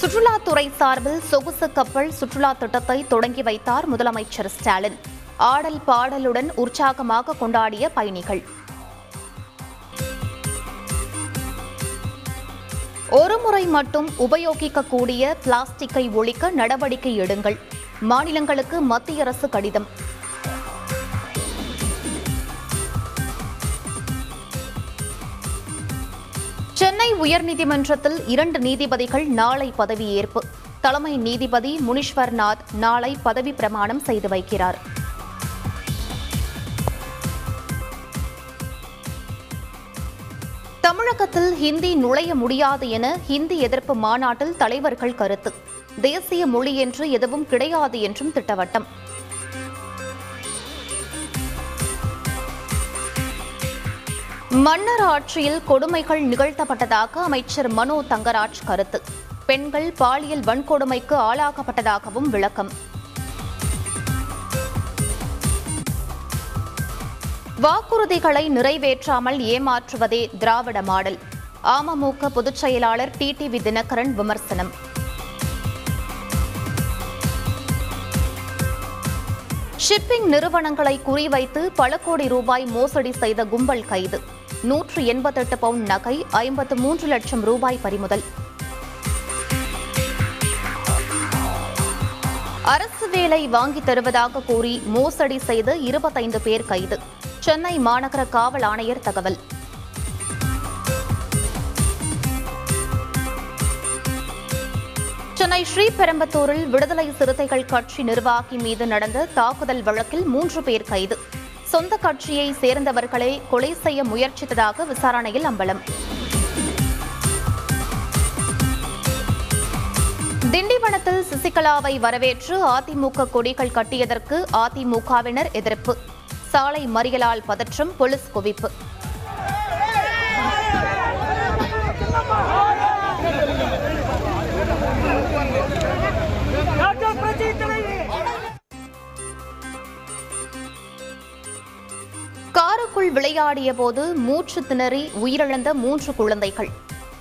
சுற்றுலாத்துறை சார்பில் சொகுசு கப்பல் சுற்றுலா திட்டத்தை தொடங்கி வைத்தார் முதலமைச்சர் ஸ்டாலின். ஆடல் பாடலுடன் உற்சாகமாக கொண்டாடிய பயணிகள். ஒருமுறை மட்டும் உபயோகிக்கக்கூடிய பிளாஸ்டிக்கை ஒழிக்க நடவடிக்கை எடுங்கள். மாநிலங்களுக்கு மத்திய அரசு கடிதம். சென்னை உயர்நீதிமன்றத்தில் இரண்டு நீதிபதிகள் நாளை பதவியேற்பு தலைமை நீதிபதி முனீஸ்வர்நாத் நாளை பதவி பிரமாணம் செய்து வைக்கிறார். தமிழகத்தில் ஹிந்தி நுழைய முடியாது என ஹிந்தி எதிர்ப்பு மாநாட்டில் தலைவர்கள் கருத்து. தேசிய மொழி என்று எதுவும் கிடையாது என்றும் திட்டவட்டம். மன்னர் ஆட்சியில் கொடுமைகள் நிகழ்த்தப்பட்டதாக அமைச்சர் மனோ தங்கராஜ் கருத்து. பெண்கள் பாலியல் வன்கொடுமைக்கு ஆளாக்கப்பட்டதாகவும் விளக்கம். வாக்குறுதிகளை நிறைவேற்றாமல் ஏமாற்றுவதே திராவிட மாடல். அமமுக பொதுச் செயலாளர் டிடிவி தினகரன் விமர்சனம். ஷிப்பிங் நிறுவனங்களை குறிவைத்து பல கோடி ரூபாய் மோசடி செய்த கும்பல் கைது. நூற்று எண்பத்தெட்டு பவுண்ட் நகை ஐம்பத்து மூன்று லட்சம் ரூபாய் பறிமுதல். அரசு வேலை வாங்கித் தருவதாக கூறி மோசடி செய்து இருபத்தைந்து பேர் கைது. சென்னை மாநகர காவல் ஆணையர் தகவல். சென்னை ஸ்ரீபெரும்பத்தூரில் விடுதலை சிறுத்தைகள் கட்சி நிர்வாகி மீது நடந்த தாக்குதல் வழக்கில் மூன்று பேர் கைது. சொந்த கட்சியை சேர்ந்தவர்களை கொலை செய்ய முயற்சித்ததாக விசாரணையில் அம்பலம். திண்டிவனத்தில் சசிகலாவை வரவேற்று அதிமுக கொடிகள் கட்டியதற்கு அதிமுகவினர் எதிர்ப்பு. சாலை மறியலால் பதற்றம் போலீஸ் குவிப்பு. காருக்குள் விளையாடிய போது மூச்சு திணறி உயிரிழந்த மூன்று குழந்தைகள்.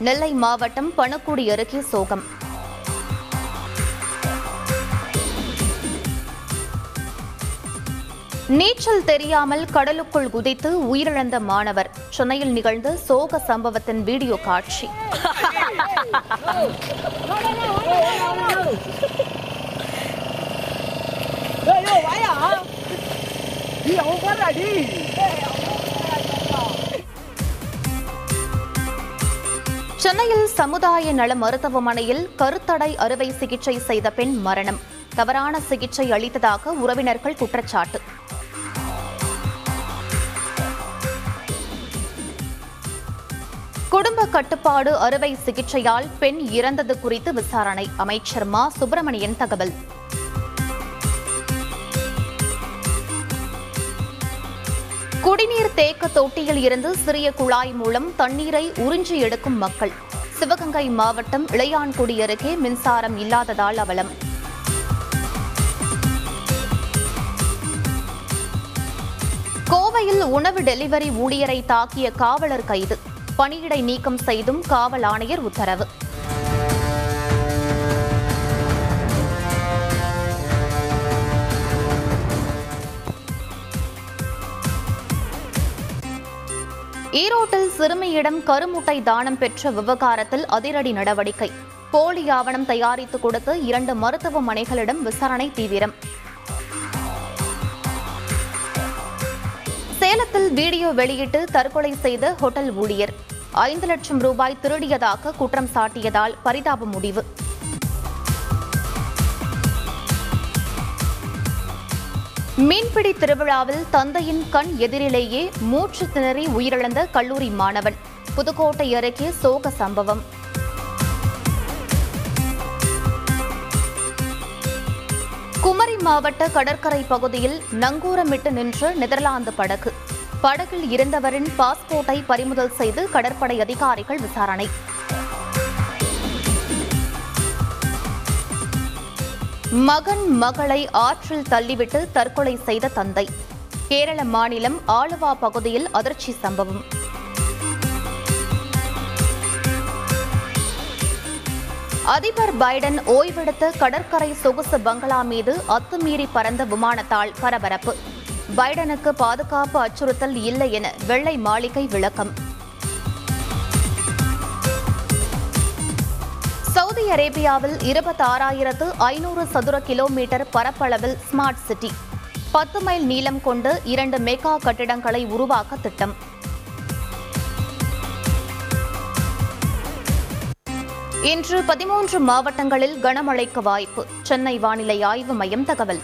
நெல்லை மாவட்டம் பணக்குடி அருகே சோகம். நீச்சல் தெரியாமல் கடலுக்குள் குதித்து உயிரிழந்த மாணவர். சென்னையில் நிகழ்ந்த சோக சம்பவத்தின் வீடியோ காட்சி. வாயா? நீ சென்னையில் சமுதாய நல மருத்துவமனையில் கருத்தடை அறுவை சிகிச்சை செய்த பெண் மரணம். தவறான சிகிச்சை அளித்ததாக உறவினர்கள் குற்றச்சாட்டு. குடும்ப கட்டுப்பாடு அறுவை சிகிச்சையால் பெண் இறந்தது குறித்து விசாரணை. அமைச்சர் மா. சுப்பிரமணியன் தகவல். குடிநீர் தேக்க தொட்டியில் இருந்து சிறிய குழாய் மூலம் தண்ணீரை உறிஞ்சி எடுக்கும் மக்கள். சிவகங்கை மாவட்டம் இளையான்குடி அருகே மின்சாரம் இல்லாததால் அவலம். கோவையில் உணவு டெலிவரி ஊழியரை தாக்கிய காவலர் கைது. பணியிடை நீக்கம் செய்தும் காவல் ஆணையர் உத்தரவு. ஈரோட்டில் சிறுமியிடம் கருமுட்டை தானம் பெற்ற விவகாரத்தில் அதிரடி நடவடிக்கை. போலி ஆவணம் தயாரித்து கொடுத்து இரண்டு மருத்துவமனைகளிடம் விசாரணை தீவிரம். சேலத்தில் வீடியோ வெளியிட்டு தற்கொலை செய்த ஹோட்டல் ஊழியர். ஐந்து லட்சம் ரூபாய் திருடியதாக குற்றம் சாட்டியதால் பரிதாப முடிவு. மீன்பிடி திருவிழாவில் தந்தையின் கண் எதிரிலேயே மூச்சு திணறி உயிரிழந்த கல்லூரி மாணவன். புதுக்கோட்டை அருகே சோக சம்பவம். குமரி மாவட்ட கடற்கரை பகுதியில் நங்கூரமிட்டு நின்ற நெதர்லாந்து படகு. படகில் இருந்தவரின் பாஸ்போர்ட்டை பறிமுதல் செய்து கடற்படை அதிகாரிகள் விசாரணை. மகன் மகளை ஆற்றில் தள்ளிவிட்டு தற்கொலை செய்த தந்தை. கேரள மாநிலம் ஆலுவா பகுதியில் அதிர்ச்சி சம்பவம். அதிபர் பைடன் ஓய்வெடுத்த கடற்கரை சொகுசு பங்களா மீது அத்துமீறி பறந்த விமானத்தால் பரபரப்பு. பைடனுக்கு பாதுகாப்பு அச்சுறுத்தல் இல்லை என வெள்ளை மாளிகை விளக்கம். சவுதி அரேபியாவில் இருபத்தாறாயிரத்து ஐநூறு சதுர கிலோமீட்டர் பரப்பளவில் ஸ்மார்ட் சிட்டி. பத்து மைல் நீளம் கொண்டு இரண்டு மெகா கட்டிடங்களை உருவாக்க திட்டம். இன்று பதிமூன்று மாவட்டங்களில் கனமழைக்கு வாய்ப்பு. சென்னை வானிலை ஆய்வு மையம் தகவல்.